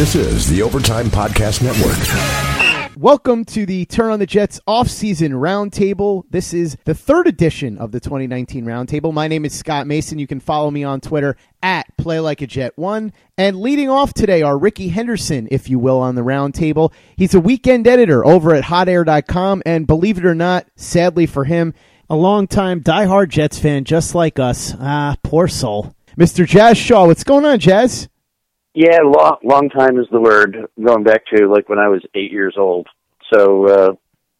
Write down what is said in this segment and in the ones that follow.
This is the Overtime Podcast Network. Welcome to the Turn on the Jets off-season roundtable. This is the third edition of the 2019 roundtable. My name is Scott Mason. You can follow me on Twitter at Play Like a Jet One. And leading off today are Rickey Henderson, if you will, on the roundtable. He's a weekend editor over at HotAir.com, and believe it or not, sadly for him, a longtime diehard Jets fan just like us. Ah, poor soul. Mr. Jazz Shaw. What's going on, Jazz? Yeah, long, long time is the word. Going back to like when I was eight years old. So uh,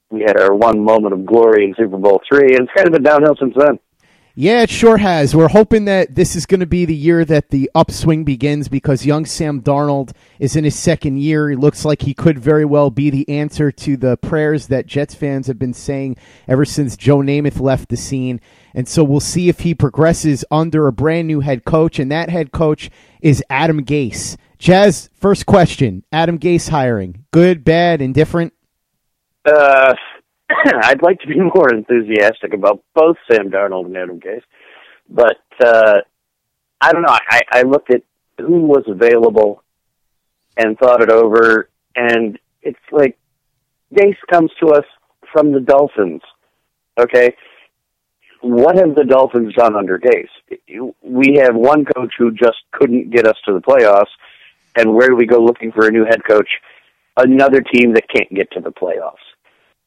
we had our one moment of glory in Super Bowl three, and it's kind of been downhill since then. Yeah, it sure has. We're hoping that this is going to be the year that the upswing begins because young Sam Darnold is in his second year. He looks like he could very well be the answer to the prayers that Jets fans have been saying ever since Joe Namath left the scene. And so we'll see if he progresses under a brand new head coach, and that head coach is Adam Gase. Jazz, first question Adam Gase hiring. Good, bad, indifferent? Uh, I'd like to be more enthusiastic about both Sam Darnold and Adam Gase, but uh, I don't know. I, I looked at who was available and thought it over, and it's like Gase comes to us from the Dolphins. Okay, what have the Dolphins done under Gase? We have one coach who just couldn't get us to the playoffs, and where do we go looking for a new head coach? Another team that can't get to the playoffs.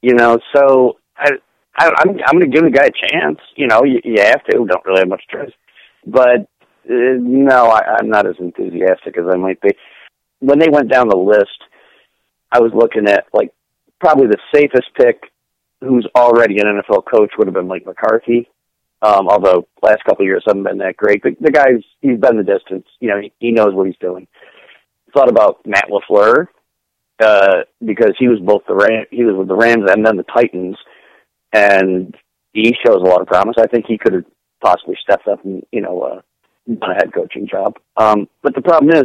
You know, so I, I I'm I'm going to give the guy a chance. You know, you, you have to. Don't really have much choice, but uh, no, I, I'm not as enthusiastic as I might be. When they went down the list, I was looking at like probably the safest pick, who's already an NFL coach, would have been Mike McCarthy. Um, although last couple of years haven't been that great, but the guy's he's been the distance. You know, he, he knows what he's doing. Thought about Matt Lafleur, uh, because he was both the Ram, he was with the Rams and then the Titans, and he shows a lot of promise. I think he could have possibly stepped up and you know uh, done a head coaching job. Um, but the problem is,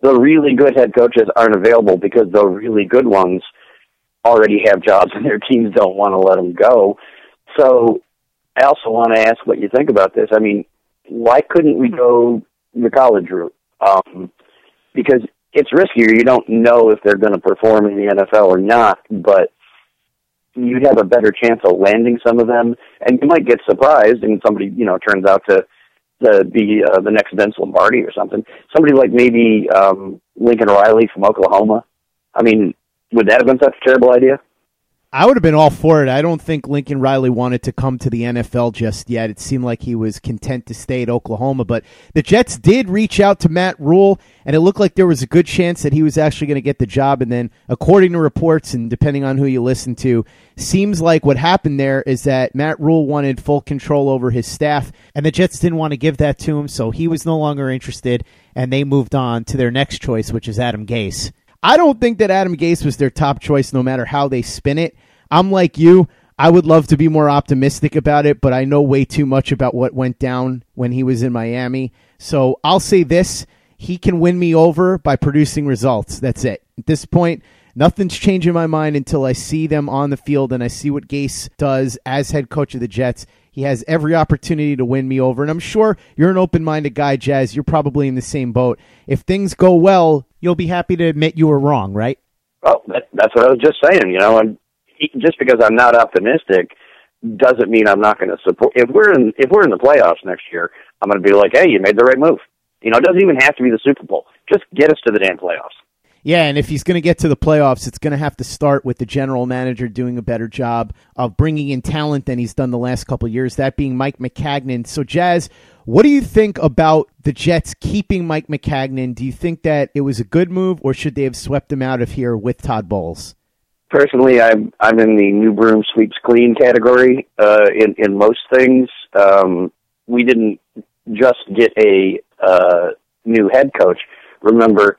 the really good head coaches aren't available because the really good ones already have jobs and their teams don't want to let them go. So I also want to ask what you think about this. I mean, why couldn't we go the college route? Um, because it's riskier. You don't know if they're going to perform in the NFL or not, but you'd have a better chance of landing some of them, and you might get surprised, and somebody you know turns out to be uh, the next Vince Lombardi or something. Somebody like maybe um, Lincoln Riley from Oklahoma. I mean, would that have been such a terrible idea? I would have been all for it. I don't think Lincoln Riley wanted to come to the NFL just yet. It seemed like he was content to stay at Oklahoma. But the Jets did reach out to Matt Rhule, and it looked like there was a good chance that he was actually going to get the job. And then, according to reports, and depending on who you listen to, seems like what happened there is that Matt Rhule wanted full control over his staff, and the Jets didn't want to give that to him, so he was no longer interested, and they moved on to their next choice, which is Adam Gase. I don't think that Adam Gase was their top choice no matter how they spin it. I'm like you. I would love to be more optimistic about it, but I know way too much about what went down when he was in Miami. So I'll say this he can win me over by producing results. That's it. At this point, nothing's changing my mind until I see them on the field and I see what Gase does as head coach of the Jets. He has every opportunity to win me over. And I'm sure you're an open minded guy, Jazz. You're probably in the same boat. If things go well, you'll be happy to admit you were wrong, right? Oh, that, that's what I was just saying. You know, and just because I'm not optimistic doesn't mean I'm not going to support. If we're in if we're in the playoffs next year, I'm going to be like, hey, you made the right move. You know, it doesn't even have to be the Super Bowl. Just get us to the damn playoffs. Yeah, and if he's going to get to the playoffs, it's going to have to start with the general manager doing a better job of bringing in talent than he's done the last couple years, that being Mike Maccagnan. So, Jazz, what do you think about the Jets keeping Mike Maccagnan? Do you think that it was a good move, or should they have swept him out of here with Todd Bowles? Personally, I'm I'm in the new broom sweeps clean category. Uh, in in most things, um, we didn't just get a uh, new head coach. Remember,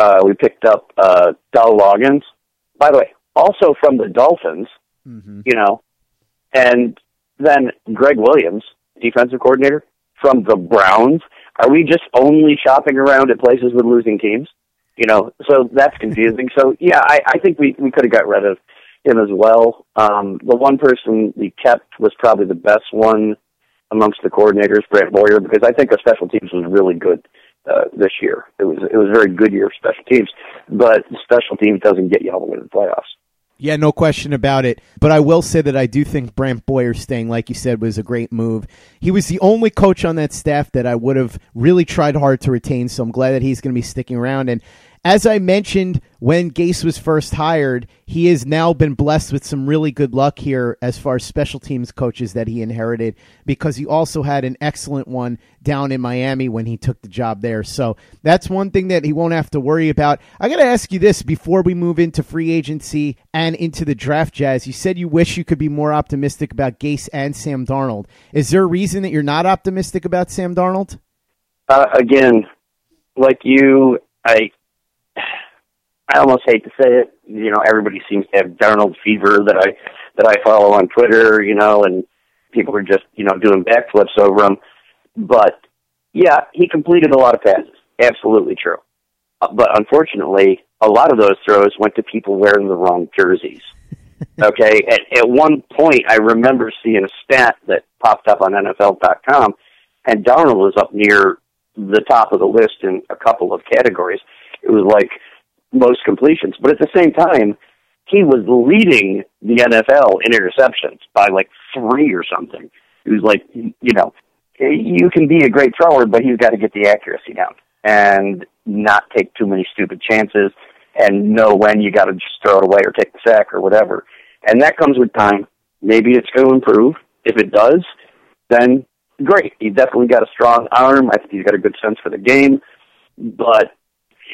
uh, we picked up uh, Dowell Loggains, by the way, also from the Dolphins. Mm-hmm. You know, and then Gregg Williams, defensive coordinator from the Browns. Are we just only shopping around at places with losing teams? you know, so that's confusing. So yeah, I, I think we we could have got rid of him as well. Um, the one person we kept was probably the best one amongst the coordinators, Brant Boyer, because I think our special teams was really good. Uh, this year. It was it was a very good year for special teams, but special teams doesn't get you all the way to the playoffs. Yeah, no question about it. But I will say that I do think Brant Boyer staying, like you said, was a great move. He was the only coach on that staff that I would have really tried hard to retain, so I'm glad that he's going to be sticking around. And as I mentioned when Gase was first hired, he has now been blessed with some really good luck here as far as special teams coaches that he inherited because he also had an excellent one down in Miami when he took the job there. So that's one thing that he won't have to worry about. I got to ask you this before we move into free agency and into the draft, Jazz. You said you wish you could be more optimistic about Gase and Sam Darnold. Is there a reason that you're not optimistic about Sam Darnold? Uh, again, like you, I I almost hate to say it. You know, everybody seems to have Darnold fever that I that I follow on Twitter. You know, and people are just you know doing backflips over him. But yeah, he completed a lot of passes. Absolutely true. Uh, but unfortunately, a lot of those throws went to people wearing the wrong jerseys. okay, at, at one point, I remember seeing a stat that popped up on NFL.com, and Darnold was up near the top of the list in a couple of categories. It was like most completions. But at the same time, he was leading the NFL in interceptions by like three or something. He was like, you know, you can be a great thrower, but he's got to get the accuracy down and not take too many stupid chances and know when you got to just throw it away or take the sack or whatever. And that comes with time. Maybe it's going to improve. If it does, then great. He's definitely got a strong arm. I think he's got a good sense for the game. But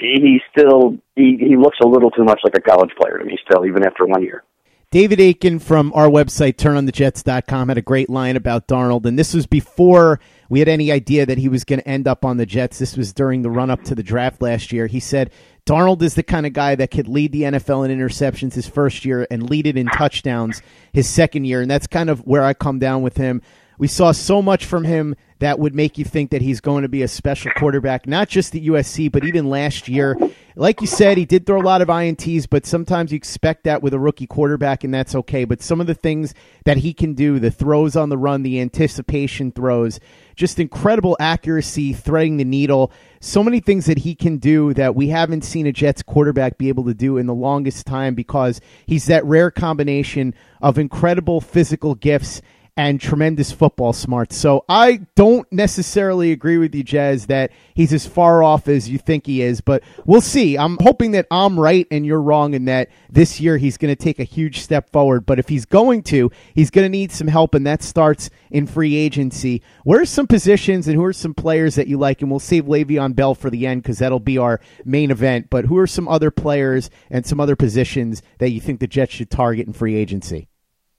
he still he, he looks a little too much like a college player to me still, even after one year. David Aiken from our website, turnonthejets.com, had a great line about Darnold, and this was before we had any idea that he was going to end up on the Jets. This was during the run up to the draft last year. He said, Darnold is the kind of guy that could lead the NFL in interceptions his first year and lead it in touchdowns his second year. And that's kind of where I come down with him. We saw so much from him that would make you think that he's going to be a special quarterback, not just at USC, but even last year. Like you said, he did throw a lot of INTs, but sometimes you expect that with a rookie quarterback, and that's okay. But some of the things that he can do, the throws on the run, the anticipation throws, just incredible accuracy, threading the needle, so many things that he can do that we haven't seen a Jets quarterback be able to do in the longest time because he's that rare combination of incredible physical gifts and tremendous football smarts. So I don't necessarily agree with you, Jazz, that he's as far off as you think he is, but we'll see. I'm hoping that I'm right and you're wrong and that this year he's going to take a huge step forward. But if he's going to, he's going to need some help, and that starts in free agency. Where are some positions and who are some players that you like? And we'll save Le'Veon Bell for the end because that'll be our main event. But who are some other players and some other positions that you think the Jets should target in free agency?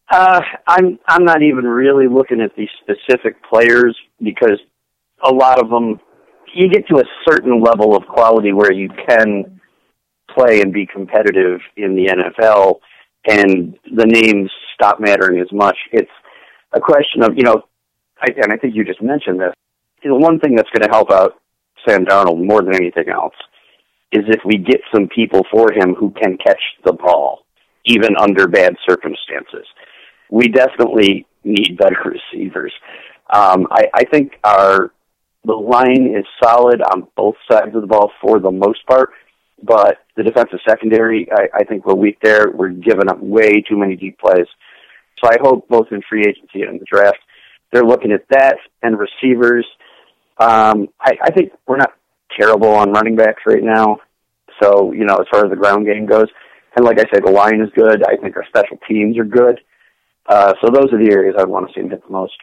Uh, I'm I'm not even really looking at these specific players because a lot of them you get to a certain level of quality where you can play and be competitive in the NFL, and the names stop mattering as much. It's a question of you know, I, and I think you just mentioned this. The one thing that's going to help out Sam Darnold more than anything else is if we get some people for him who can catch the ball, even under bad circumstances we definitely need better receivers. Um, I, I think our the line is solid on both sides of the ball for the most part, but the defensive secondary, I, I think we're weak there. We're giving up way too many deep plays. So I hope both in free agency and the draft, they're looking at that and receivers. Um, I, I think we're not terrible on running backs right now. So, you know, as far as the ground game goes, and like I said, the line is good. I think our special teams are good. Uh, so those are the areas I'd want to see him hit the most.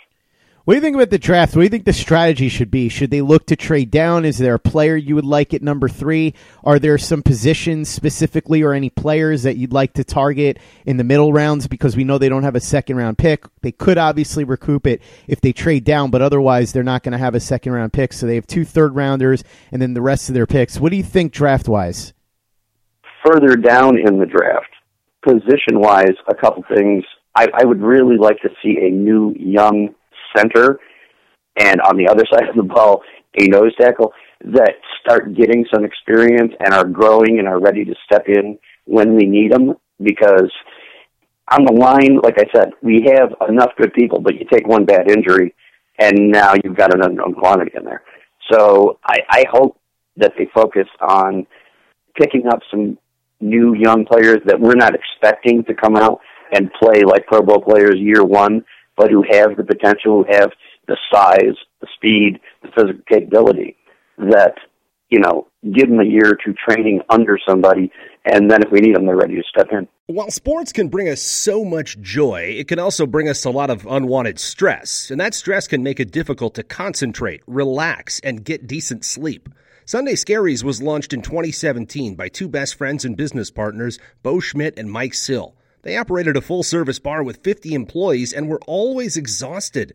What do you think about the draft? What do you think the strategy should be? Should they look to trade down? Is there a player you would like at number three? Are there some positions specifically or any players that you'd like to target in the middle rounds because we know they don't have a second round pick? They could obviously recoup it if they trade down, but otherwise they're not going to have a second round pick. So they have two third rounders and then the rest of their picks. What do you think draft wise? Further down in the draft, position wise, a couple things I, I would really like to see a new young center, and on the other side of the ball, a nose tackle that start getting some experience and are growing and are ready to step in when we need them. Because on the line, like I said, we have enough good people, but you take one bad injury, and now you've got an unknown quantity in there. So I, I hope that they focus on picking up some new young players that we're not expecting to come out and play like Pro Bowl players year one, but who have the potential, who have the size, the speed, the physical capability that, you know, give them a year or two training under somebody, and then if we need them, they're ready to step in. While sports can bring us so much joy, it can also bring us a lot of unwanted stress, and that stress can make it difficult to concentrate, relax, and get decent sleep. Sunday Scaries was launched in 2017 by two best friends and business partners, Bo Schmidt and Mike Sill. They operated a full service bar with 50 employees and were always exhausted.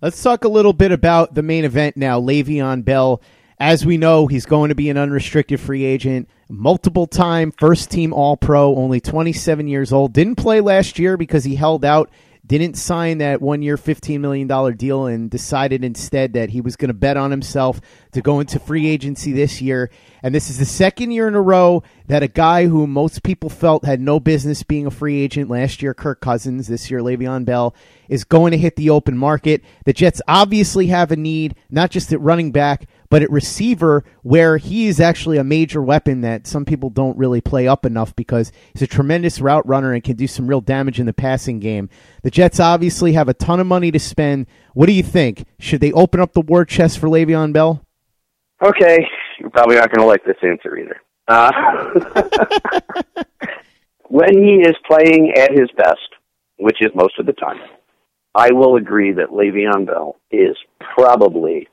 Let's talk a little bit about the main event now. Le'Veon Bell, as we know, he's going to be an unrestricted free agent, multiple time first team All Pro, only 27 years old. Didn't play last year because he held out, didn't sign that one year, $15 million deal, and decided instead that he was going to bet on himself to go into free agency this year. And this is the second year in a row that a guy who most people felt had no business being a free agent last year, Kirk Cousins, this year, Le'Veon Bell, is going to hit the open market. The Jets obviously have a need, not just at running back, but at receiver, where he is actually a major weapon that some people don't really play up enough because he's a tremendous route runner and can do some real damage in the passing game. The Jets obviously have a ton of money to spend. What do you think? Should they open up the war chest for Le'Veon Bell? Okay, you're probably not going to like this answer either. Uh, when he is playing at his best, which is most of the time, I will agree that Le'Veon Bell is probably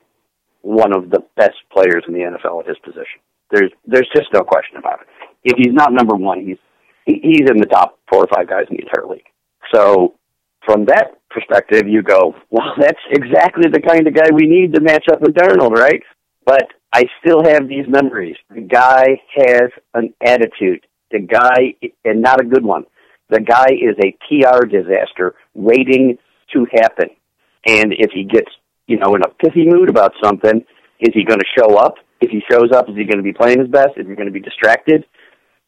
one of the best players in the NFL at his position. There's there's just no question about it. If he's not number one, he's he's in the top four or five guys in the entire league. So from that perspective, you go, well, that's exactly the kind of guy we need to match up with Darnold, right? But I still have these memories. The guy has an attitude. The guy, and not a good one. The guy is a PR disaster waiting to happen. And if he gets, you know, in a pithy mood about something, is he going to show up? If he shows up, is he going to be playing his best? Is he going to be distracted?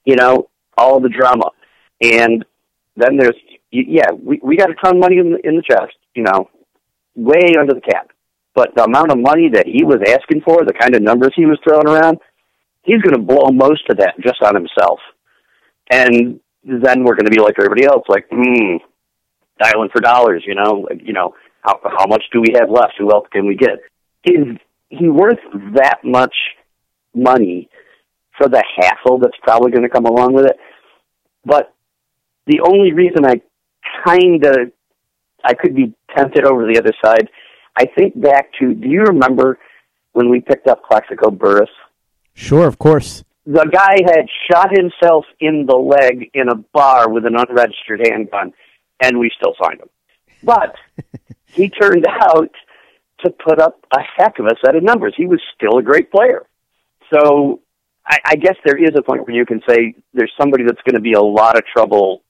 You know, all the drama. And then there's, yeah, we we got a ton of money in the, in the chest, you know, way under the cap. But the amount of money that he was asking for, the kind of numbers he was throwing around, he's going to blow most of that just on himself. And then we're going to be like everybody else, like, hmm, dialing for dollars, you know, you know, how how much do we have left? Who else can we get? Is he worth that much money for the hassle that's probably going to come along with it? But the only reason I kind of I could be tempted over the other side, I think back to do you remember when we picked up Plaxico Burress? Sure, of course. The guy had shot himself in the leg in a bar with an unregistered handgun and we still signed him. But he turned out to put up a heck of a set of numbers. He was still a great player. So I, I guess there is a point where you can say there's somebody that's going to be a lot of trouble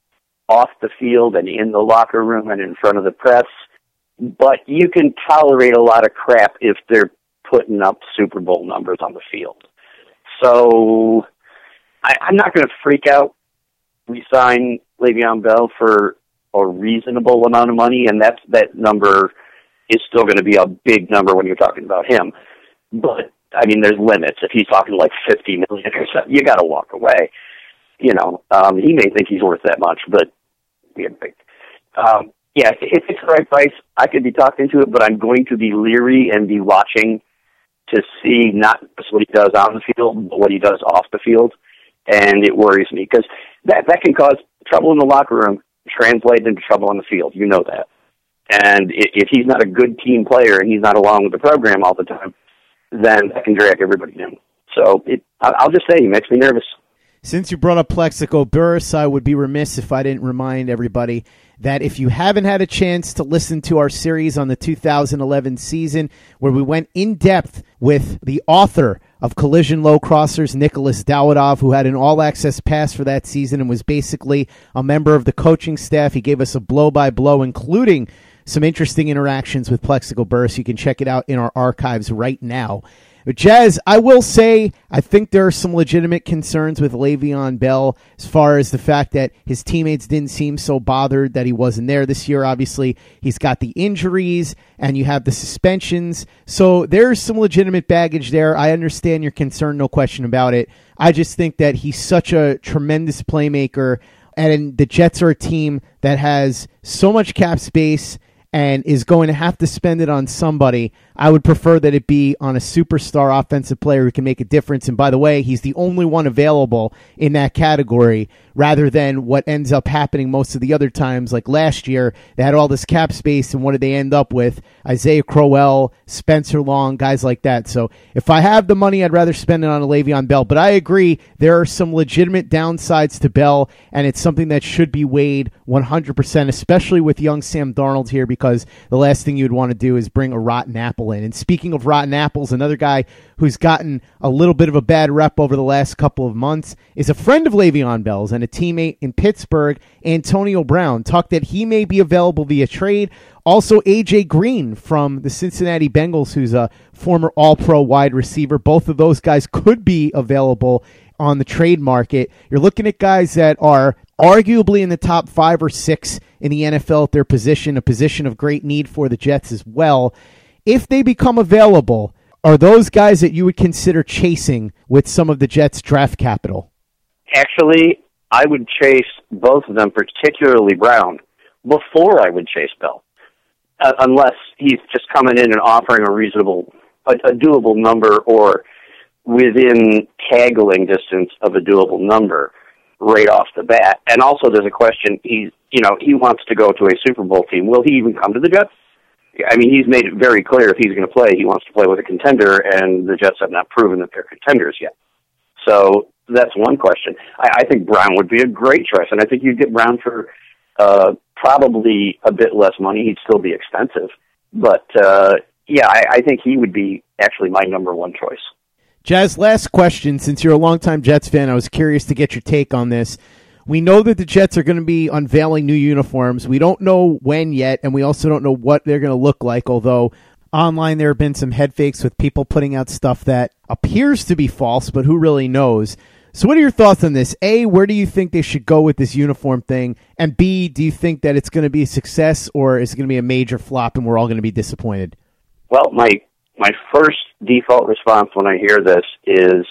off the field and in the locker room and in front of the press, but you can tolerate a lot of crap if they're putting up Super Bowl numbers on the field. So I, I'm not going to freak out. We sign Le'Veon Bell for a reasonable amount of money, and that's that number is still going to be a big number when you're talking about him. But I mean, there's limits. If he's talking like fifty million or something, you got to walk away. You know, um, he may think he's worth that much, but have. Um, yeah, if it's the right price, I could be talking to it, but I'm going to be leery and be watching to see not just what he does on the field, but what he does off the field, and it worries me because that that can cause trouble in the locker room, translate into trouble on the field. You know that. And if he's not a good team player and he's not along with the program all the time, then that can drag everybody down. So it, I'll just say he makes me nervous. Since you brought up Plaxico Burress, I would be remiss if I didn't remind everybody that if you haven't had a chance to listen to our series on the 2011 season, where we went in depth with the author of Collision Low Crossers, Nicholas Dawidoff, who had an all access pass for that season and was basically a member of the coaching staff. He gave us a blow by blow, including some interesting interactions with Plaxico Burress. You can check it out in our archives right now. But Jazz, I will say, I think there are some legitimate concerns with Le'Veon Bell as far as the fact that his teammates didn't seem so bothered that he wasn't there this year. Obviously, he's got the injuries and you have the suspensions. So there's some legitimate baggage there. I understand your concern, no question about it. I just think that he's such a tremendous playmaker. And the Jets are a team that has so much cap space and is going to have to spend it on somebody, I would prefer that it be on a superstar offensive player who can make a difference. And by the way, he's the only one available in that category rather than what ends up happening most of the other times, like last year. They had all this cap space, and what did they end up with? Isaiah Crowell, Spencer Long, guys like that. So if I have the money, I'd rather spend it on a Le'Veon Bell. But I agree, there are some legitimate downsides to Bell, and it's something that should be weighed 100%, especially with young Sam Darnold here, because the last thing you'd want to do is bring a rotten apple in. And speaking of rotten apples, another guy who's gotten a little bit of a bad rep over the last couple of months is a friend of Le'Veon Bell's and a teammate in Pittsburgh, Antonio Brown, talked that he may be available via trade. Also, AJ Green from the Cincinnati Bengals, who's a former All Pro wide receiver. Both of those guys could be available on the trade market. You're looking at guys that are arguably in the top five or six in the NFL at their position, a position of great need for the Jets as well. If they become available, are those guys that you would consider chasing with some of the Jets' draft capital? Actually, I would chase both of them, particularly Brown, before I would chase Bell, uh, unless he's just coming in and offering a reasonable, a, a doable number, or within taggling distance of a doable number right off the bat. And also, there's a question: he's, you know, he wants to go to a Super Bowl team. Will he even come to the Jets? I mean, he's made it very clear if he's going to play, he wants to play with a contender, and the Jets have not proven that they're contenders yet. So that's one question. I, I think Brown would be a great choice, and I think you'd get Brown for uh, probably a bit less money. He'd still be expensive, but uh, yeah, I, I think he would be actually my number one choice. Jazz, last question. Since you're a longtime Jets fan, I was curious to get your take on this. We know that the Jets are going to be unveiling new uniforms. We don't know when yet, and we also don't know what they're going to look like, although online there have been some head fakes with people putting out stuff that appears to be false, but who really knows? So, what are your thoughts on this? A, where do you think they should go with this uniform thing? And B, do you think that it's going to be a success or is it going to be a major flop and we're all going to be disappointed? Well, my my first default response when I hear this is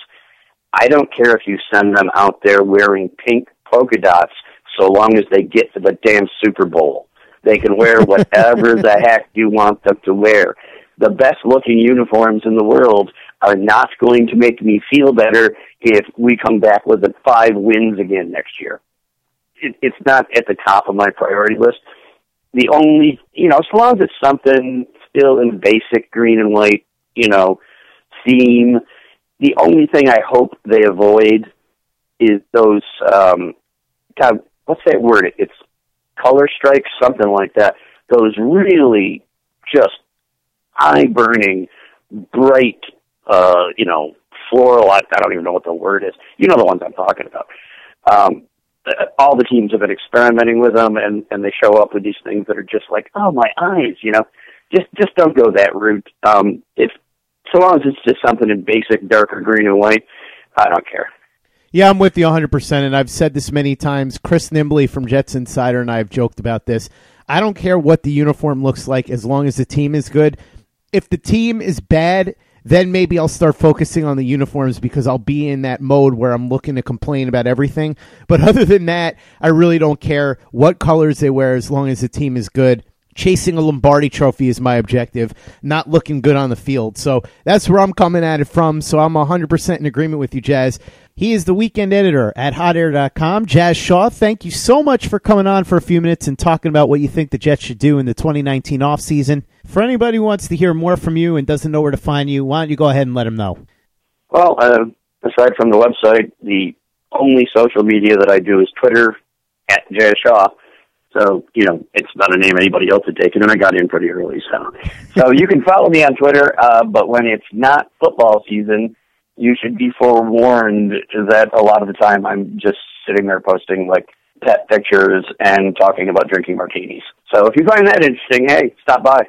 I don't care if you send them out there wearing pink polka dots so long as they get to the damn Super Bowl. They can wear whatever the heck you want them to wear. The best looking uniforms in the world are not going to make me feel better if we come back with the five wins again next year. It, it's not at the top of my priority list. The only, you know, as long as it's something still in basic green and white, you know, theme, the only thing I hope they avoid is those um God, what's that word? It's color strikes, something like that. Those really just eye burning, bright, uh, you know, floral. I, I don't even know what the word is. You know the ones I'm talking about. Um, all the teams have been experimenting with them, and and they show up with these things that are just like, oh my eyes, you know. Just just don't go that route. Um, if so long as it's just something in basic darker green and white, I don't care. Yeah, I'm with you 100%. And I've said this many times. Chris Nimbley from Jets Insider and I have joked about this. I don't care what the uniform looks like as long as the team is good. If the team is bad, then maybe I'll start focusing on the uniforms because I'll be in that mode where I'm looking to complain about everything. But other than that, I really don't care what colors they wear as long as the team is good chasing a Lombardi trophy is my objective, not looking good on the field. So that's where I'm coming at it from. So I'm 100% in agreement with you, Jazz. He is the weekend editor at hotair.com. Jazz Shaw, thank you so much for coming on for a few minutes and talking about what you think the Jets should do in the 2019 offseason. For anybody who wants to hear more from you and doesn't know where to find you, why don't you go ahead and let them know? Well, uh, aside from the website, the only social media that I do is Twitter at Jazz Shaw. So, you know, it's not a name anybody else had taken, and I got in pretty early. So, so you can follow me on Twitter, uh, but when it's not football season, you should be forewarned that a lot of the time I'm just sitting there posting like pet pictures and talking about drinking martinis. So if you find that interesting, hey, stop by.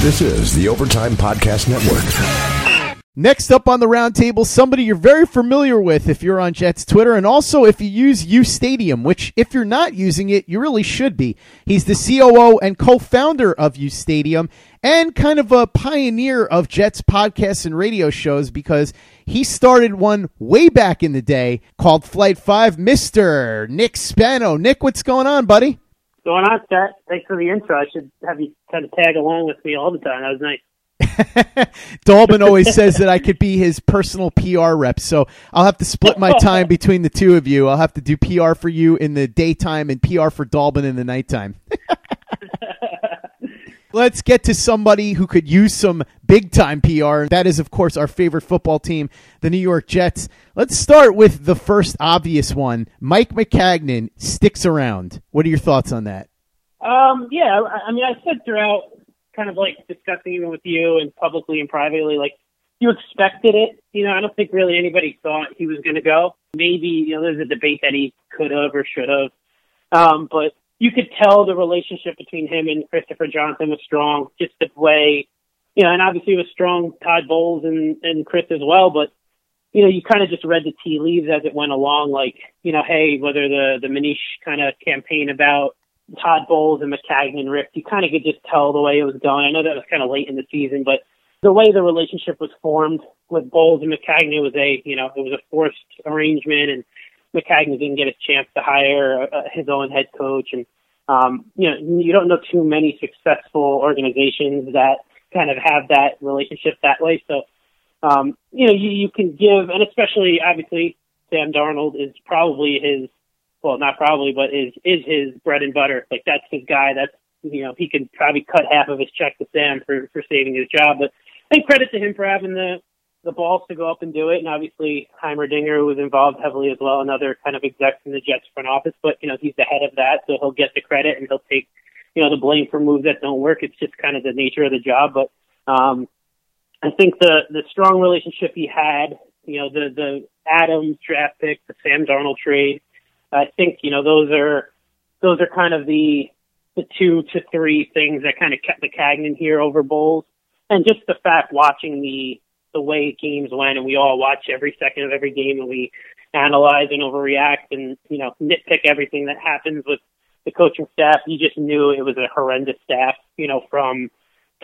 This is the Overtime Podcast Network. Next up on the roundtable, somebody you're very familiar with if you're on Jets Twitter, and also if you use UStadium, which if you're not using it, you really should be. He's the COO and co-founder of UStadium, and kind of a pioneer of Jets podcasts and radio shows because he started one way back in the day called Flight Five. Mister Nick Spano, Nick, what's going on, buddy? Going on, Stat? Thanks for the intro. I should have you kind of tag along with me all the time. That was nice. Dolbin always says that I could be his personal PR rep, so I'll have to split my time between the two of you. I'll have to do PR for you in the daytime and PR for Dolbin in the nighttime. Let's get to somebody who could use some big time PR. That is, of course, our favorite football team, the New York Jets. Let's start with the first obvious one. Mike Maccagnan sticks around. What are your thoughts on that? Um, yeah, I, I mean, I said throughout, kind of like discussing even with you and publicly and privately, like you expected it. You know, I don't think really anybody thought he was going to go. Maybe you know, there's a debate that he could have or should have. Um, but you could tell the relationship between him and Christopher Johnson was strong. Just the way, you know, and obviously it was strong. Todd Bowles and and Chris as well, but you know, you kind of just read the tea leaves as it went along. Like, you know, hey, whether the the Manish kind of campaign about Todd Bowles and Maccagnan rift, you kind of could just tell the way it was going. I know that was kind of late in the season, but the way the relationship was formed with Bowles and Maccagnan was a, you know, it was a forced arrangement and Maccagnan didn't get a chance to hire uh, his own head coach, and um, you know you don't know too many successful organizations that kind of have that relationship that way. So um, you know you, you can give, and especially obviously Sam Darnold is probably his, well not probably, but is is his bread and butter. Like that's his guy. That's you know he can probably cut half of his check to Sam for for saving his job, but. And credit to him for having the the balls to go up and do it. And obviously, Heimerdinger was involved heavily as well, another kind of exec in the Jets front office. But, you know, he's the head of that, so he'll get the credit and he'll take, you know, the blame for moves that don't work. It's just kind of the nature of the job. But um, I think the, the strong relationship he had, you know, the, the Adams draft pick, the Sam Darnold trade, I think, you know, those are, those are kind of the, the two to three things that kind of kept Maccagnan here over Bowles. And just the fact watching the, the way games went, and we all watch every second of every game, and we analyze and overreact, and you know nitpick everything that happens with the coaching staff. You just knew it was a horrendous staff, you know, from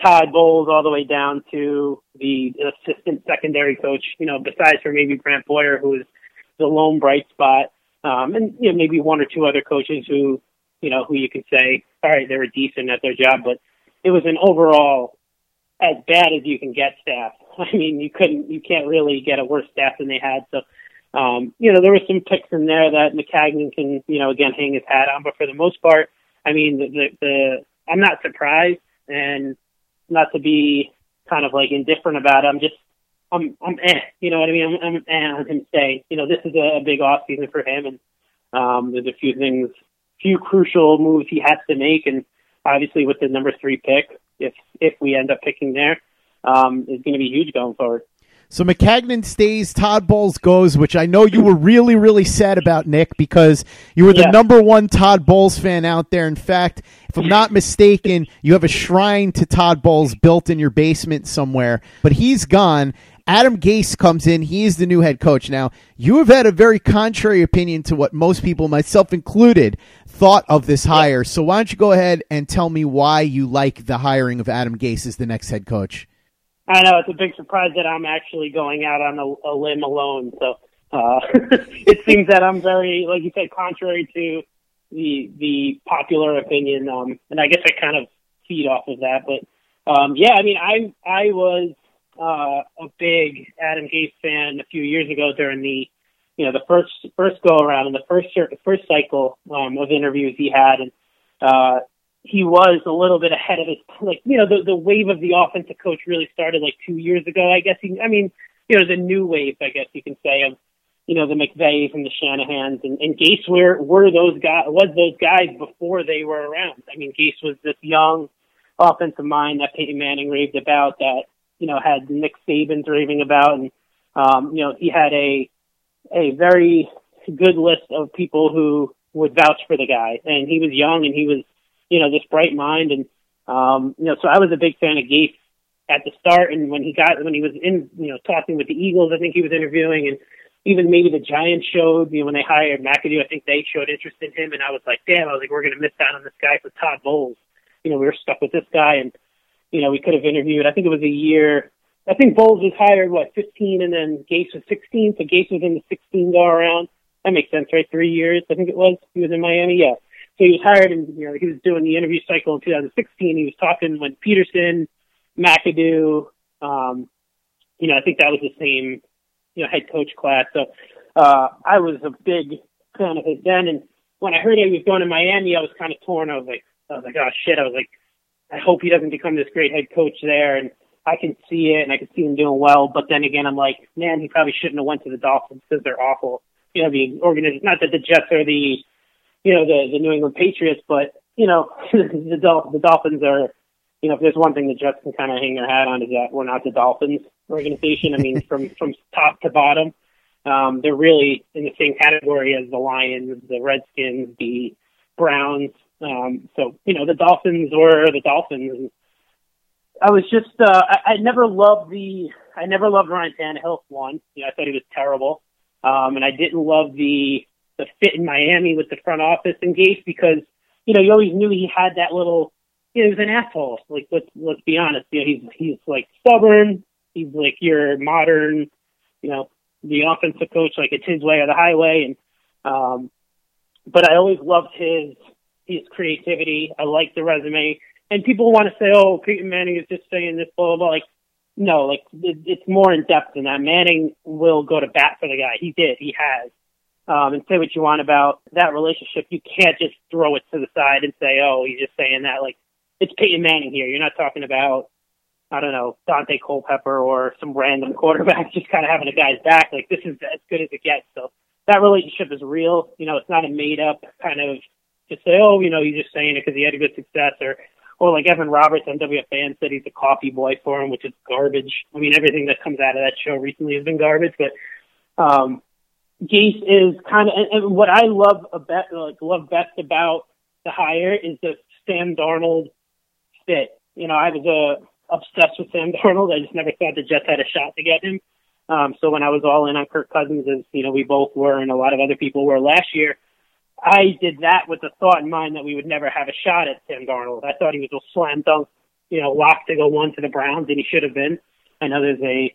Todd Bowles all the way down to the assistant secondary coach. You know, besides for maybe Brant Boyer, who was the lone bright spot, um, and you know maybe one or two other coaches who, you know, who you could say, all right, they were decent at their job, but it was an overall as bad as you can get staff. I mean, you couldn't, you can't really get a worse staff than they had. So, um, you know, there were some picks in there that Maccagnan can, you know, again, hang his hat on. But for the most part, I mean, the, the, the I'm not surprised and not to be kind of like indifferent about it. I'm just, I'm, I'm eh, you know what I mean? I'm, I'm eh on him staying. You know, this is a, a big off season for him and, um, there's a few things, few crucial moves he has to make. And obviously with the number three pick, if, if we end up picking there, um, is going to be huge going forward. So Maccagnan stays, Todd Bowles goes, which I know you were really, really sad about, Nick, because you were the Yeah. number one Todd Bowles fan out there. In fact, if I'm not mistaken, you have a shrine to Todd Bowles built in your basement somewhere. But he's gone. Adam Gase comes in. He is the new head coach. Now, you have had a very contrary opinion to what most people, myself included, thought of this hire. So why don't you go ahead and tell me why you like the hiring of Adam Gase as the next head coach? I know it's a big surprise that I'm actually going out on a, a limb alone. So uh, it seems that I'm very, like you said, contrary to the the popular opinion. Um, and I guess I kind of feed off of that. But um, yeah, I mean, I I was uh, a big Adam Gase fan a few years ago during the you know the first first go around and the first the first cycle um, of interviews he had, and uh, he was a little bit ahead of his like you know the the wave of the offensive coach really started like two years ago. I guess he I mean you know the new wave I guess you can say of you know the McVays and the Shanahans and, and Gase were were those guys was those guys before they were around. I mean Gase was this young offensive mind that Peyton Manning raved about that you know had Nick Saban raving about and um, you know he had a a very good list of people who would vouch for the guy and he was young and he was you know, this bright mind. And, um, you know, so I was a big fan of Gase at the start. And when he got, when he was in, you know, talking with the Eagles, I think he was interviewing and even maybe the Giants showed, you know, when they hired McAdoo, I think they showed interest in him. And I was like, damn, I was like, we're to miss out on this guy for Todd Bowles. You know, we were stuck with this guy and, you know, we could have interviewed, I think it was a year. I think Bowles was hired, what, 15 and then Gase was 16. So Gase was in the 16 go around. That makes sense, right? Three years, I think it was. He was in Miami. Yeah. So he was hired, and you know he was doing the interview cycle in 2016. He was talking with Pederson, McAdoo. Um, you know, I think that was the same, you know, head coach class. So uh, I was a big fan of his then. And when I heard he was going to Miami, I was kind of torn. I was like, I was like, oh shit. I was like, I hope he doesn't become this great head coach there. And I can see it, and I can see him doing well. But then again, I'm like, man, he probably shouldn't have went to the Dolphins because they're awful. You know, the organization. Not that the Jets are the you know the the New England Patriots, but you know the Dol- the Dolphins are. You know, if there's one thing the Jets can kind of hang their hat on is that we're not the Dolphins organization. I mean, from from top to bottom, um, they're really in the same category as the Lions, the Redskins, the Browns. Um, so you know, the Dolphins were the Dolphins. I was just uh, I, I never loved the I never loved Ryan Tannehill. One, you know, I thought he was terrible, um, and I didn't love the the fit in Miami with the front office and Gase because you know you always knew he had that little you know he was an asshole. Like let's let's be honest. You know he's he's like stubborn. He's like your modern you know the offensive coach like it's his way or the highway. And um but I always loved his his creativity I like the resume and people want to say oh Peyton Manning is just saying this blah blah blah like no like it, it's more in depth than that Manning will go to bat for the guy he did he has um, and say what you want about that relationship. You can't just throw it to the side and say, "Oh, he's just saying that." Like it's Peyton Manning here. You're not talking about, I don't know, Daunte Culpepper or some random quarterback just kind of having a guy's back. Like this is as good as it gets. So that relationship is real. You know, it's not a made up kind of just say, "Oh, you know, he's just saying it because he had a good success," or or like Evan Roberts on WFAN said he's a coffee boy for him, which is garbage. I mean, everything that comes out of that show recently has been garbage, but. um Gase is kind of, and, and what I love about, like, love best about the hire is the Sam Darnold fit. You know, I was uh, obsessed with Sam Darnold. I just never thought the Jets had a shot to get him. Um, so when I was all in on Kirk Cousins, as you know, we both were, and a lot of other people were last year, I did that with the thought in mind that we would never have a shot at Sam Darnold. I thought he was a slam dunk, you know, lock to go one to the Browns, and he should have been. I know there's a,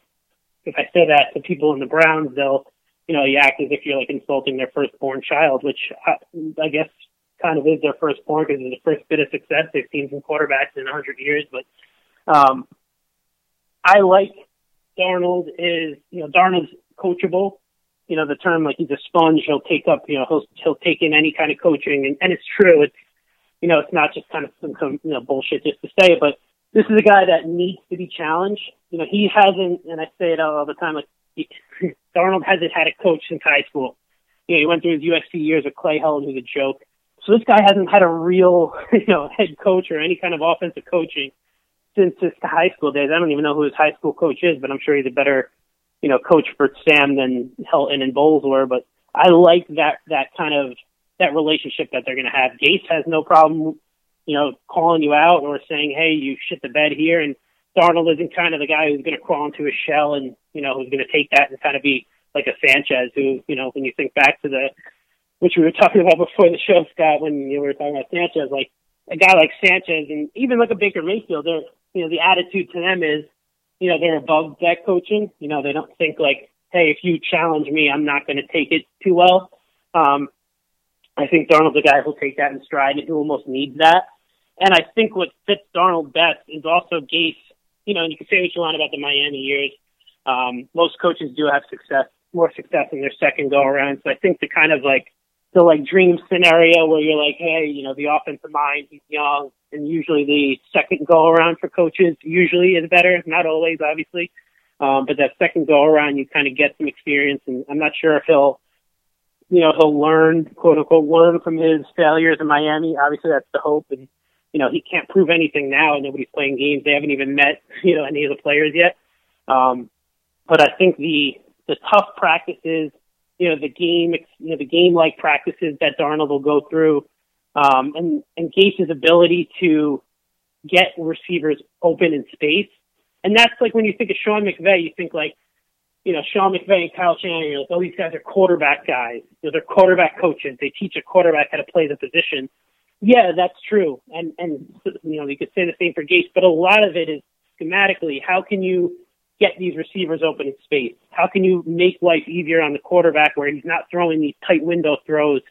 if I say that to people in the Browns, they'll you know, you act as if you're like insulting their firstborn child, which I, I guess kind of is their firstborn because it's the first bit of success they've seen from quarterbacks in a hundred years. But um, I like Darnold is you know Darnold's coachable. You know the term like he's a sponge. He'll take up you know he'll he'll take in any kind of coaching, and, and it's true. It's you know it's not just kind of some, you know bullshit just to say it, but this is a guy that needs to be challenged. You know he hasn't, and I say it all the time. Like Darnold hasn't had a coach since high school. You know, he went through his USC years with Clay Helton, who's a joke. So this guy hasn't had a real, you know, head coach or any kind of offensive coaching since his high school days. I don't even know who his high school coach is, but I'm sure he's a better, you know, coach for Sam than Helton and Bowles were. But I like that that kind of that relationship that they're going to have. Gase has no problem, you know, calling you out or saying, "Hey, you shit the bed here," and Darnold isn't kind of the guy who's going to crawl into a shell and you know who's going to take that and kind of be like a Sanchez who you know when you think back to the which we were talking about before the show, Scott, when you were talking about Sanchez, like a guy like Sanchez and even like a Baker Mayfield, they're you know the attitude to them is you know they're above that coaching. You know they don't think like, hey, if you challenge me, I'm not going to take it too well. Um, I think Darnold's a guy who'll take that in stride and who almost needs that. And I think what fits Darnold best is also Gase. You know, and you can say what you want about the Miami years. Um, most coaches do have success, more success in their second go around. So I think the kind of like the like dream scenario where you're like, hey, you know, the offensive mind, he's young, and usually the second go around for coaches usually is better. Not always, obviously, um, but that second go around, you kind of get some experience, and I'm not sure if he'll, you know, he'll learn, quote unquote, learn from his failures in Miami. Obviously, that's the hope, and you know, he can't prove anything now. Nobody's playing games; they haven't even met, you know, any of the players yet. Um, but I think the the tough practices you know the game you know the game like practices that Darnold will go through, um, and and Gase's ability to get receivers open in space, and that's like when you think of Sean McVay, you think like you know Sean McVay and Kyle Shanahan, you're like, oh these guys are quarterback guys, you know, they're quarterback coaches, they teach a quarterback how to play the position. Yeah, that's true, and and you know you could say the same for Gase, but a lot of it is schematically. How can you get these receivers open in space? How can you make life easier on the quarterback where he's not throwing these tight window throws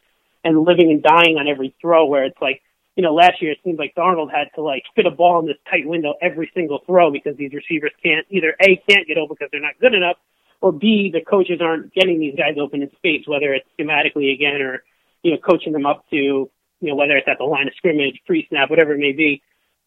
and living and dying on every throw where it's like, you know, last year it seemed like Darnold had to like fit a ball in this tight window every single throw because these receivers can't either A can't get open because they're not good enough or B the coaches aren't getting these guys open in space, whether it's schematically again or, you know, coaching them up to, you know, whether it's at the line of scrimmage, pre snap, whatever it may be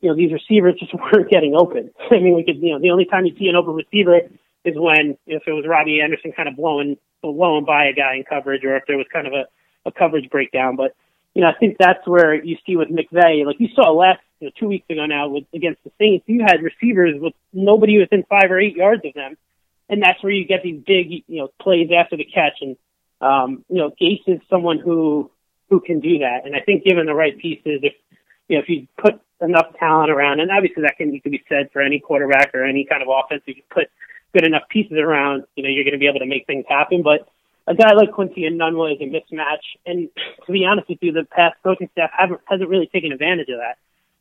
you know, these receivers just weren't getting open. I mean, we could, you know, the only time you see an open receiver is when if it was Robbie Anderson kind of blowing blowing by a guy in coverage, or if there was kind of a, a coverage breakdown. But you know, I think that's where you see with McVay, like you saw last you know, two weeks ago now with against the Saints, you had receivers with nobody within five or eight yards of them, and that's where you get these big you know plays after the catch. And um, you know, Gase is someone who who can do that, and I think given the right pieces, if you know, if you put enough talent around, and obviously that can, can be said for any quarterback or any kind of offense. If you put good enough pieces around, you know, you're going to be able to make things happen. But a guy like Quincy Enunwa is a mismatch, and to be honest with you, the past coaching staff haven't hasn't really taken advantage of that.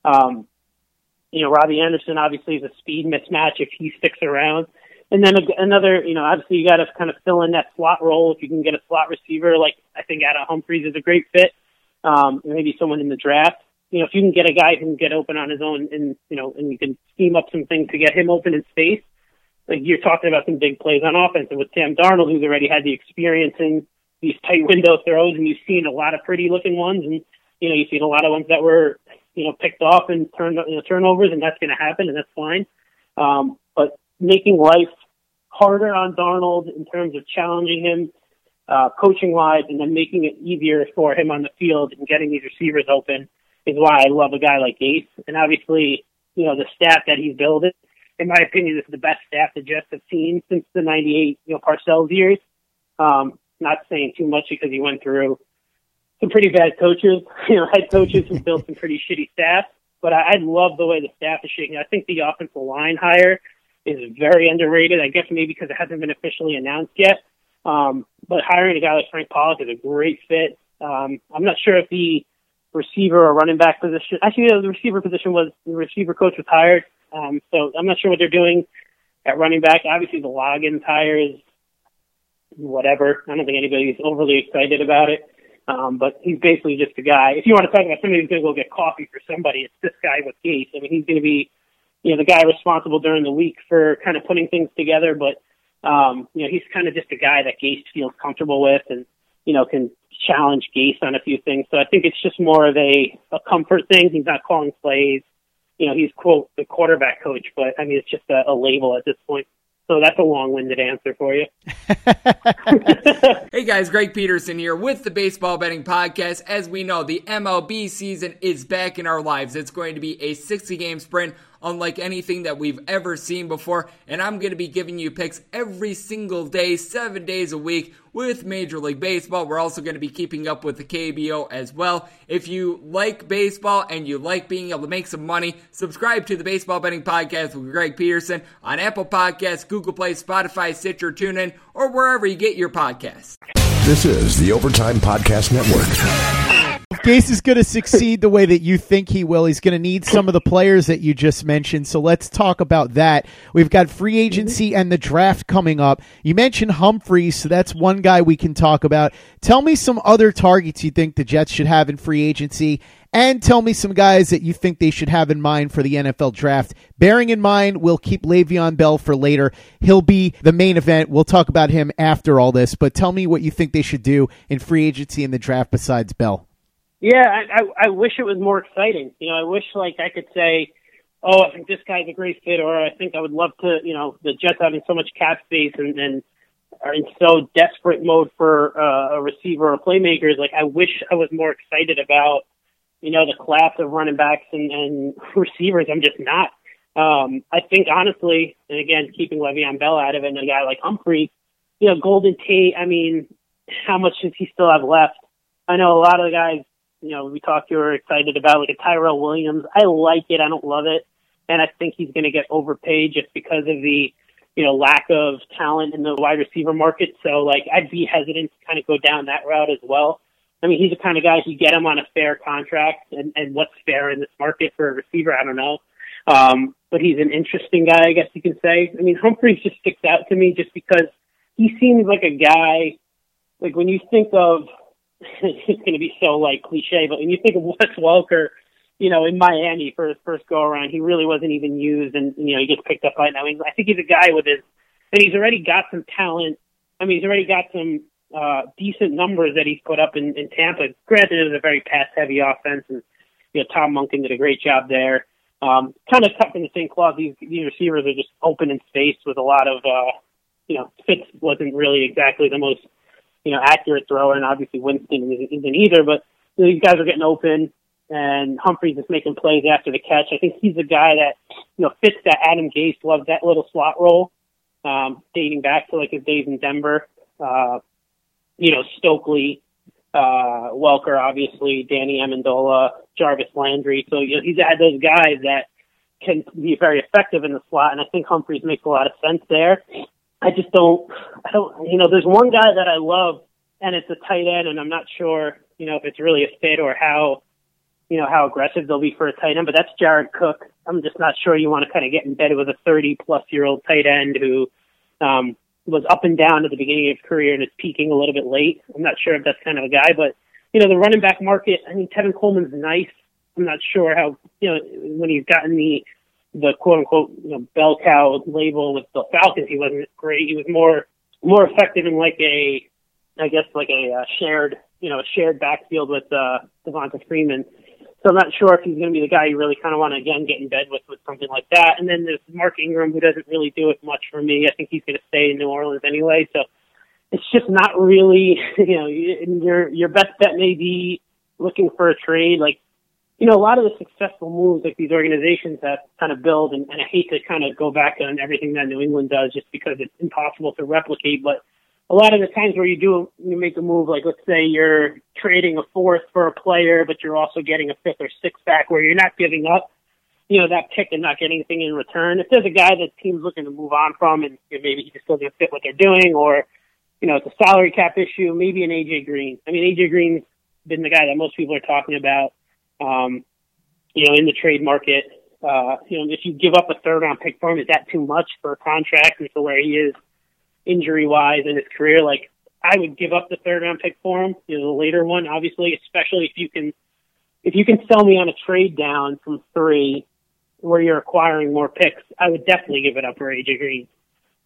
Um, you know, Robbie Anderson obviously is a speed mismatch if he sticks around. And then another, you know, obviously you got to kind of fill in that slot role if you can get a slot receiver. Like I think Adam Humphries is a great fit. Um, maybe someone in the draft you know, if you can get a guy who can get open on his own and, you know, and you can scheme up some things to get him open in space, like you're talking about some big plays on offense. And with Sam Darnold, who's already had the experience in these tight window throws, and you've seen a lot of pretty looking ones, and, you know, you've seen a lot of ones that were, you know, picked off and turned, you know, turnovers, and that's going to happen, and that's fine. Um, but making life harder on Darnold in terms of challenging him, uh, coaching wise, and then making it easier for him on the field and getting these receivers open is why I love a guy like Gase. And obviously, you know, the staff that he's building, in my opinion, this is the best staff the Jets have seen since the 98, you know, Parcells years. Um, not saying too much because he went through some pretty bad coaches, you know, head coaches who built some pretty shitty staff. But I, I love the way the staff is shaking. I think the offensive line hire is very underrated. I guess maybe because it hasn't been officially announced yet. Um, but hiring a guy like Frank Pollack is a great fit. Um, I'm not sure if he receiver or running back position. Actually, the receiver position was the receiver coach was hired. Um, so I'm not sure what they're doing at running back. Obviously, the Loggains hire is whatever. I don't think anybody's overly excited about it. Um, but he's basically just a guy. If you want to talk about somebody who's going to go get coffee for somebody, it's this guy with Gase. I mean, he's going to be, you know, the guy responsible during the week for kind of putting things together. But, um, you know, he's kind of just a guy that Gase feels comfortable with and, you know, can challenge Gase on a few things. So I think it's just more of a, a comfort thing. He's not calling plays. You know, he's quote the quarterback coach, but I mean it's just a, a label at this point. So that's a long-winded answer for you. hey guys, Greg Peterson here with the Baseball Betting Podcast. As we know, the MLB season is back in our lives. It's going to be a 60-game sprint unlike anything that we've ever seen before. And I'm going to be giving you picks every single day, seven days a week with Major League Baseball. We're also going to be keeping up with the KBO as well. If you like baseball and you like being able to make some money, subscribe to the Baseball Betting Podcast with Greg Peterson on Apple Podcasts, Google Play, Spotify, Stitcher, TuneIn, or wherever you get your podcasts. This is the Overtime Podcast Network. Gase is going to succeed the way that you think he will, he's going to need some of the players that you just mentioned. So let's talk about that. We've got free agency and the draft coming up. You mentioned Humphries, so that's one guy we can talk about. Tell me some other targets you think the Jets should have in free agency and tell me some guys that you think they should have in mind for the NFL draft. Bearing in mind, we'll keep Le'Veon Bell for later. He'll be the main event. We'll talk about him after all this, but tell me what you think they should do in free agency and the draft besides Bell. Yeah, I, I, I wish it was more exciting. You know, I wish like I could say, oh, I think this guy's a great fit, or I think I would love to, you know, the Jets having so much cap space and, and are in so desperate mode for uh, a receiver or playmakers. Like, I wish I was more excited about you know, the class of running backs and, and receivers. I'm just not. Um, I think honestly, and again, keeping Le'Veon Bell out of it and a guy like Humphrey, you know, Golden Tate, I mean, how much does he still have left? I know a lot of the guys, you know, we talked to are excited about like a Tyrell Williams. I like it. I don't love it. And I think he's going to get overpaid just because of the, you know, lack of talent in the wide receiver market. So like, I'd be hesitant to kind of go down that route as well. I mean, he's the kind of guy you get him on a fair contract, and, and what's fair in this market for a receiver, I don't know. Um, but he's an interesting guy, I guess you can say. I mean, Humphries just sticks out to me just because he seems like a guy. Like when you think of, it's going to be so like cliche, but when you think of Wes Welker, you know, in Miami for his first go around, he really wasn't even used, and you know, he gets picked up by now. I, think he's a guy with his, and he's already got some talent. I mean, he's already got some uh, decent numbers that he's put up in, in Tampa. Granted, it was a very pass-heavy offense, and you know Tom Monken did a great job there. Um, kind of cut in the same cloth. These these receivers are just open in space with a lot of, uh, you know, Fitz wasn't really exactly the most, you know, accurate thrower, and obviously Winston isn't either. But you know, these guys are getting open, and Humphries is making plays after the catch. I think he's a guy that, you know, fits that Adam Gase loves that little slot role, um, dating back to like his days in Denver. Uh, you know, Stokley, uh, Welker, obviously, Danny Amendola, Jarvis Landry. So you know, he's had those guys that can be very effective in the slot, and I think Humphries makes a lot of sense there. I just don't, I don't, you know, there's one guy that I love, and it's a tight end, and I'm not sure, you know, if it's really a fit or how, you know, how aggressive they'll be for a tight end, but that's Jared Cook. I'm just not sure you want to kind of get in bed with a 30 plus year old tight end who, um, was up and down at the beginning of his career and is peaking a little bit late. I'm not sure if that's kind of a guy, but you know, the running back market, I mean, Tevin Coleman's nice. I'm not sure how, you know, when he's gotten the, the quote unquote, you know, bell cow label with the Falcons, he wasn't great. He was more, more effective in like a, I guess like a uh, shared, you know, a shared backfield with, uh, Devonta Freeman. So I'm not sure if he's going to be the guy you really kind of want to again get in bed with with something like that. And then there's Mark Ingram who doesn't really do it much for me. I think he's going to stay in New Orleans anyway. So it's just not really, you know, your your best bet may be looking for a trade. Like, you know, a lot of the successful moves like these organizations have kind of build, and, and I hate to kind of go back on everything that New England does just because it's impossible to replicate, but a lot of the times where you do you make a move like let's say you're trading a fourth for a player but you're also getting a fifth or sixth back where you're not giving up you know that pick and not getting anything in return. If there's a guy that team's looking to move on from and you know, maybe he just doesn't fit what they're doing or you know it's a salary cap issue maybe an AJ Green. I mean AJ Green's been the guy that most people are talking about um you know in the trade market uh you know if you give up a third round pick for him is that too much for a contract and for where he is injury wise in his career. Like I would give up the third round pick for him, you know, the later one, obviously, especially if you can if you can sell me on a trade down from three where you're acquiring more picks, I would definitely give it up for AJ Green.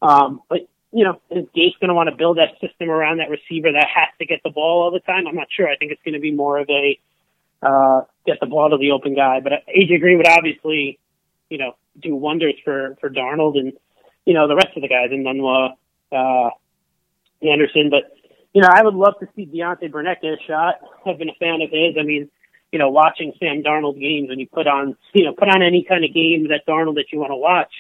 Um, but you know, is Gase going to want to build that system around that receiver that has to get the ball all the time? I'm not sure. I think it's going to be more of a uh, get the ball to the open guy. But AJ Green would obviously, you know, do wonders for for Darnold and you know the rest of the guys in Enunwa, uh, Anderson. But you know, I would love to see Deontay Burnett get a shot. I've been a fan of his. I mean, you know, watching Sam Darnold games when you put on, you know, put on any kind of game that Darnold that you want to watch,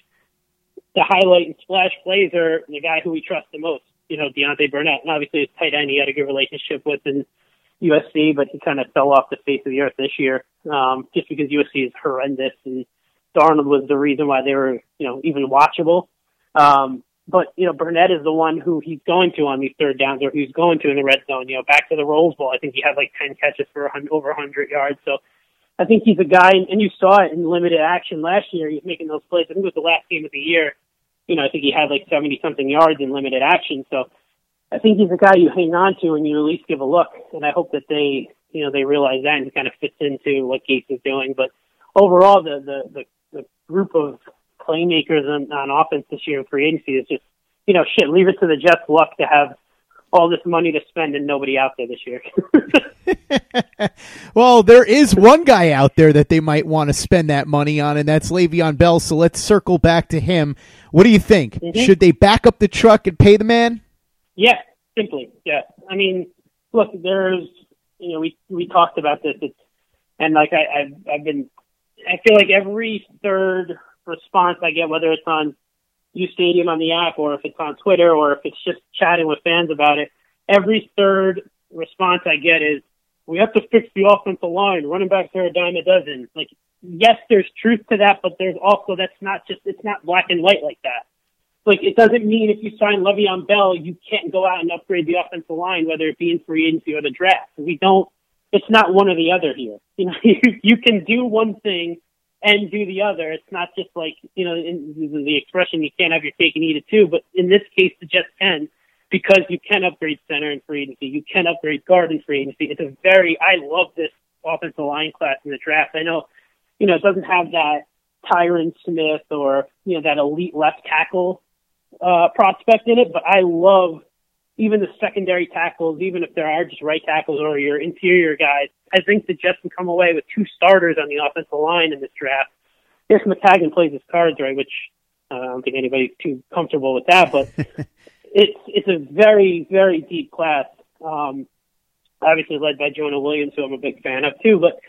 the highlight and splash plays are the guy who we trust the most, you know, Deontay Burnett. And obviously his tight end he had a good relationship with in USC, but he kind of fell off the face of the earth this year, um, just because USC is horrendous and Darnold was the reason why they were, you know, even watchable. Um, but you know, Burnett is the one who he's going to on these third downs, or he's going to in the red zone. You know, back to the Rose Bowl, I think he had like ten catches for 100, over 100 yards. So I think he's a guy, and you saw it in limited action last year. He's making those plays. I think it was the last game of the year. You know, I think he had like 70 something yards in limited action. So I think he's a guy you hang on to and you at least give a look. And I hope that they, you know, they realize that and he kind of fits into what Gase is doing. But overall, the the the, the group of playmakers on, on offense this year in free agency is just, you know, shit, leave it to the Jets' luck to have all this money to spend and nobody out there this year. well, there is one guy out there that they might want to spend that money on, and that's Le'Veon Bell. So let's circle back to him. What do you think? Mm-hmm. Should they back up the truck and pay the man? Yeah, simply. Yeah. I mean, look, there's, you know, we we talked about this. It's, and like I, I've, I've been, I feel like every third response I get, whether it's on UStadium on the app or if it's on Twitter or if it's just chatting with fans about it, every third response I get is, we have to fix the offensive line. Running backs are a dime a dozen. Like, yes, there's truth to that, but there's also, that's not just, it's not black and white like that. Like, it doesn't mean if you sign Le'Veon Bell, you can't go out and upgrade the offensive line, whether it be in free agency or the draft. We don't, it's not one or the other here. You know, you, you can do one thing and do the other. It's not just like, you know, in the expression, you can't have your cake and eat it too. But in this case, the Jets can because you can upgrade center in free agency. You can upgrade guard in free agency. It's a very, I love this offensive line class in the draft. I know, you know, it doesn't have that Tyron Smith or, you know, that elite left tackle, uh, prospect in it, but I love even the secondary tackles, even if there are just right tackles or your interior guys, I think the Jets can come away with two starters on the offensive line in this draft. If Maccagnan plays his cards right, which uh, I don't think anybody's too comfortable with that, but it's it's a very very deep class. Um, obviously led by Jonah Williams, who I'm a big fan of too. But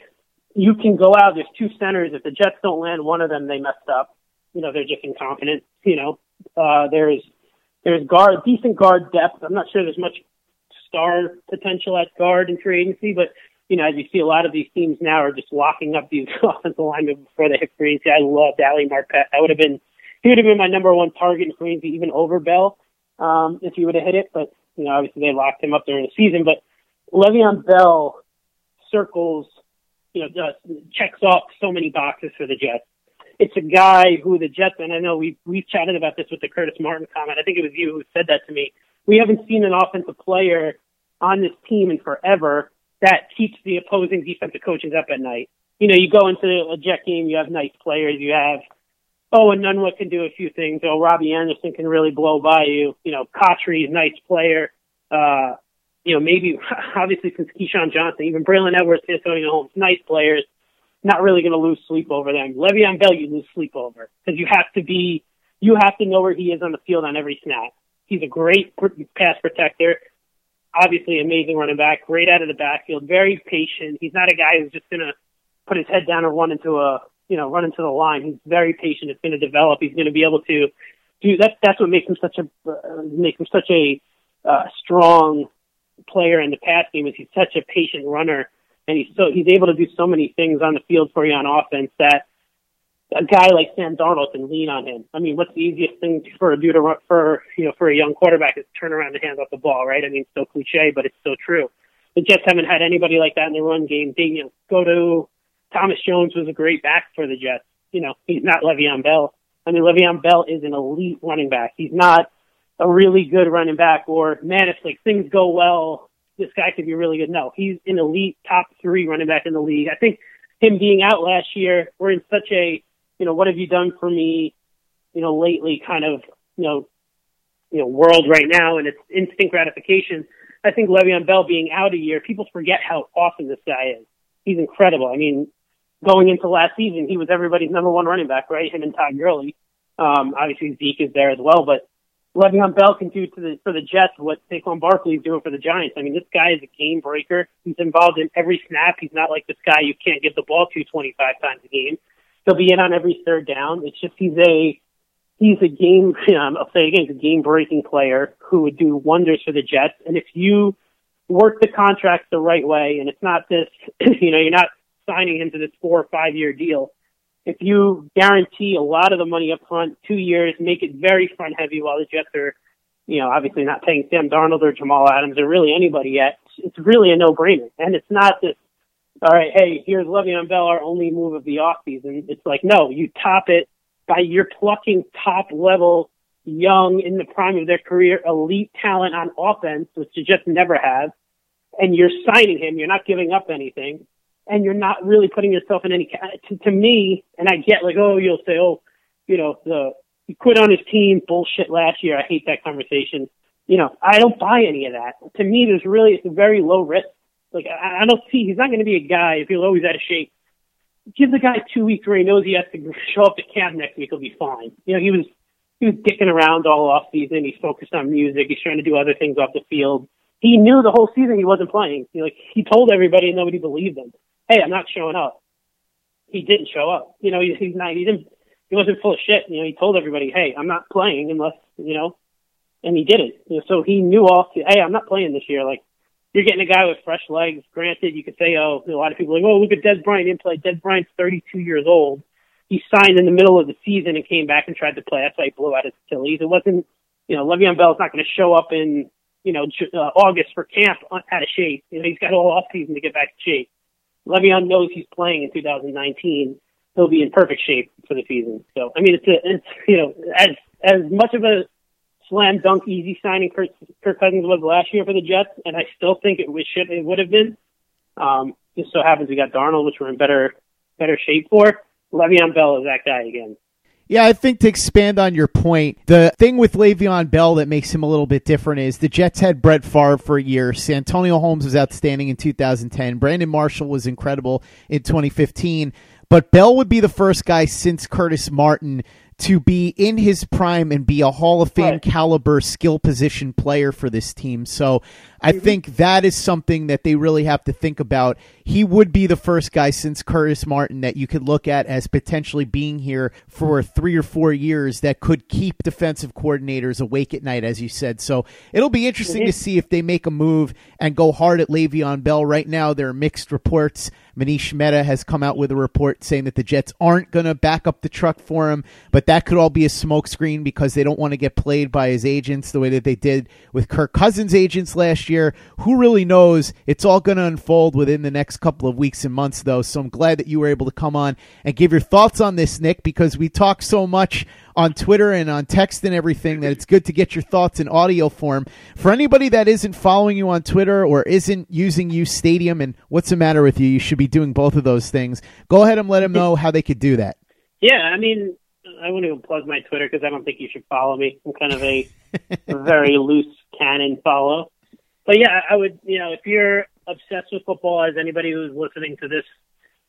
you can go out. There's two centers. If the Jets don't land one of them, they messed up. You know, they're just incompetent. You know, uh, there's there's guard, decent guard depth. I'm not sure there's much star potential at guard in free agency, but you know, as you see, a lot of these teams now are just locking up these offensive linemen before they hit free agency. I loved Ali Marpet. That would have been he would have been my number one target in free agency, even over Bell, um, if he would have hit it. But you know, obviously they locked him up during the season. But Le'Veon Bell circles, you know, just checks off so many boxes for the Jets it's a guy who the Jets, and I know we've, we've chatted about this with the Curtis Martin comment. I think it was you who said that to me. We haven't seen an offensive player on this team in forever that keeps the opposing defensive coaches up at night. You know, you go into a Jet game, you have nice players, you have, oh, Enunwa can do a few things. Oh, Robbie Anderson can really blow by you. You know, Cotchery's nice player. Uh, you know, maybe, obviously, since Keyshawn Johnson, even Braylon Edwards, Santonio Holmes, nice players not really going to lose sleep over them. Le'Veon Bell, you lose sleep over because you have to be, you have to know where he is on the field on every snap. He's a great pass protector, obviously amazing running back, great out of the backfield, very patient. He's not a guy who's just going to put his head down and run into a, you know, run into the line. He's very patient. It's going to develop. He's going to be able to do that. That's what makes him such a, uh, makes him such a uh, strong player in the pass game. Is he's such a patient runner and he's so he's able to do so many things on the field for you on offense that a guy like Sam Darnold can lean on him. I mean, what's the easiest thing for a dude to run, for you know for a young quarterback is turn around and hand off the ball, right? I mean, so cliche, but it's so true. The Jets haven't had anybody like that in the run game. They you know go to Thomas Jones was a great back for the Jets. You know, he's not Le'Veon Bell. I mean, Le'Veon Bell is an elite running back. He's not a really good running back, or man, if like things go well, this guy could be really good. No, he's an elite top three running back in the league. I think him being out last year, we're in such a, you know, what have you done for me, you know, lately kind of, you know, you know, world right now and it's instant gratification. I think Le'Veon Bell being out a year, people forget how awesome this guy is. He's incredible. I mean, going into last season, he was everybody's number one running back, right? Him and Todd Gurley. Um, obviously Zeke is there as well, but Le'Veon Bell can do to the for the Jets what Saquon Barkley is doing for the Giants. I mean, this guy is a game breaker. He's involved in every snap. He's not like this guy you can't get the ball to 25 times a game. He'll be in on every third down. It's just he's a he's a game. Um, I'll say again, he's a game breaking player who would do wonders for the Jets. And if you work the contract the right way, and it's not this, you know, you're not signing him to this four or five year deal if you guarantee a lot of the money up front, two years, make it very front heavy while the Jets are, you know, obviously not paying Sam Darnold or Jamal Adams or really anybody yet, it's really a no brainer. And it's not this, all right, hey, here's Le'Veon Bell, our only move of the offseason. It's like, no, you top it by you're plucking top level, young, in the prime of their career, elite talent on offense, which you just never have, and you're signing him. You're not giving up anything and you're not really putting yourself in any to, to me and i get like oh you'll say oh you know the he quit on his team bullshit last year i hate that conversation. You know i don't buy any of that. To me there's really it's a very low risk. Like i, I don't see he's not going to be a guy if he's always out of shape give the guy two weeks where he knows he has to show up to camp next week he'll be fine. You know he was he was dicking around all off season he's focused on music he's trying to do other things off the field. He knew the whole season he wasn't playing. He, like he told everybody, and nobody believed him hey, I'm not showing up. He didn't show up. You know, he, he's not. He didn't. He wasn't full of shit. You know, he told everybody, hey, I'm not playing unless you know, and he didn't. You know, so he knew all. Hey, I'm not playing this year. Like you're getting a guy with fresh legs. Granted, you could say, oh, a lot of people are like, oh, look at Dez Bryant didn't play. Dez Bryant's 32 years old. He signed in the middle of the season and came back and tried to play. That's why he blew out his Achilles. It wasn't, you know, Le'Veon Bell's not going to show up in, you know, uh, August for camp out of shape. You know, he's got all off season to get back to shape. Le'Veon knows he's playing in 2019. He'll be in perfect shape for the season. So, I mean, it's a, it's you know, as as much of a slam dunk easy signing Kirk, Kirk Cousins was last year for the Jets, and I still think it should it would have been. Um, just so happens we got Darnold, which we're in better better shape for. Le'Veon Bell is that guy again. Yeah, I think to expand on your point, the thing with Le'Veon Bell that makes him a little bit different is the Jets had Brett Favre for a year. Santonio Holmes was outstanding in 2010. Brandon Marshall was incredible in 2015. But Bell would be the first guy since Curtis Martin to be in his prime and be a Hall of Fame right. caliber skill position player for this team. So I think that is something that they really have to think about. He would be the first guy since Curtis Martin that you could look at as potentially being here for three or four years that could keep defensive coordinators awake at night, as you said. So it'll be interesting to mhm. see if they make a move and go hard at Le'Veon Bell. Right now, there are mixed reports. Manish Mehta has come out with a report saying that the Jets aren't going to back up the truck for him, but that could all be a smokescreen because they don't want to get played by his agents the way that they did with Kirk Cousins' agents last year. Who really knows? It's all going to unfold within the next couple of weeks and months, though. So I'm glad that you were able to come on and give your thoughts on this, Nick, because we talk so much on Twitter and on text and everything that it's good to get your thoughts in audio form. For anybody that isn't following you on Twitter or isn't using UStadium and what's the matter with you, you should be doing both of those things. Go ahead and let them know how they could do that. Yeah, I mean, I wouldn't even plug my Twitter because I don't think you should follow me. I'm kind of a, a very loose cannon follow. But yeah, I would, you know, if you're obsessed with football, as anybody who's listening to this,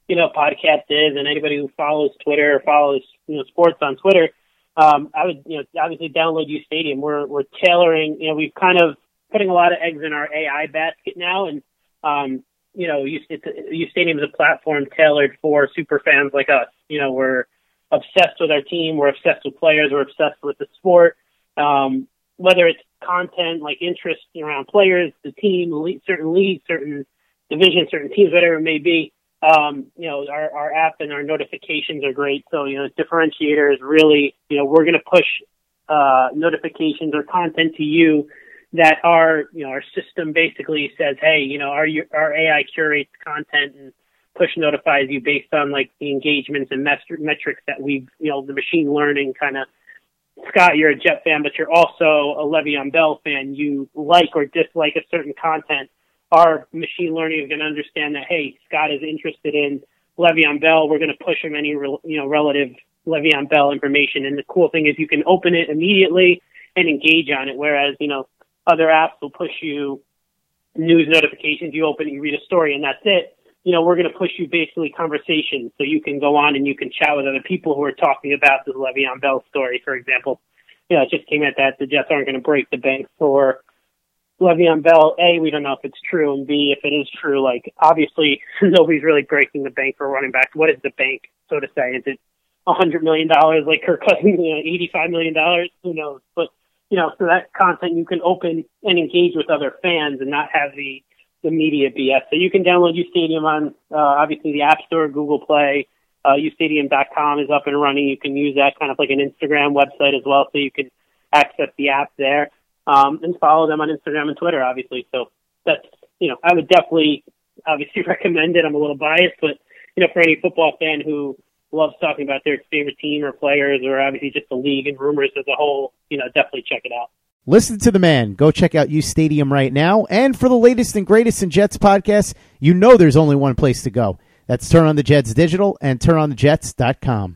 you know, podcast is, and anybody who follows Twitter or follows, you know, sports on Twitter, um, I would, you know, obviously download UStadium. We're we're tailoring, you know, we've kind of putting a lot of eggs in our AI basket now, and um, you know, U, it's, UStadium is a platform tailored for super fans like us. You know, we're obsessed with our team, we're obsessed with players, we're obsessed with the sport. Um, whether it's content like interest around players, the team, certain leagues, certain divisions, certain teams, whatever it may be um, you know, our, our app and our notifications are great. So, you know, differentiator is really, you know, we're going to push, uh, notifications or content to you that our, you know, our system basically says, hey, you know, our, our AI curates content and push notifies you based on like the engagements and metrics that we've, you know, the machine learning kind of, Scott, you're a Jet fan, but you're also a Le'Veon Bell fan. You like or dislike a certain content our machine learning is going to understand that, hey, Scott is interested in Le'Veon Bell. We're going to push him any, you know, relative Le'Veon Bell information. And the cool thing is you can open it immediately and engage on it. Whereas, you know, other apps will push you news notifications. You open it, you read a story and that's it. You know, we're going to push you basically conversations so you can go on and you can chat with other people who are talking about the Le'Veon Bell story, for example. you know, it just came at that the Jets aren't going to break the bank for Le'Veon Bell. A, we don't know if it's true, and B, if it is true, like obviously nobody's really breaking the bank for running backs. What is the bank, so to say? Is it a hundred million dollars like Kirk Cousins, you know, eighty-five million dollars? Who knows? But you know, so that content you can open and engage with other fans and not have the the media BS. So you can download UStadium on uh, obviously the App Store, Google Play. Uh, UStadium.com is up and running. You can use that kind of like an Instagram website as well, so you can access the app there um, and follow them on Instagram and Twitter, obviously. So that's you know I would definitely obviously recommend it. I'm a little biased, but you know for any football fan who loves talking about their favorite team or players or obviously just the league and rumors as a whole, you know definitely check it out. Listen to the man. Go check out UStadium right now. And for the latest and greatest in Jets podcasts, you know there's only one place to go. That's Turn on the Jets Digital and TurnOnTheJets.com.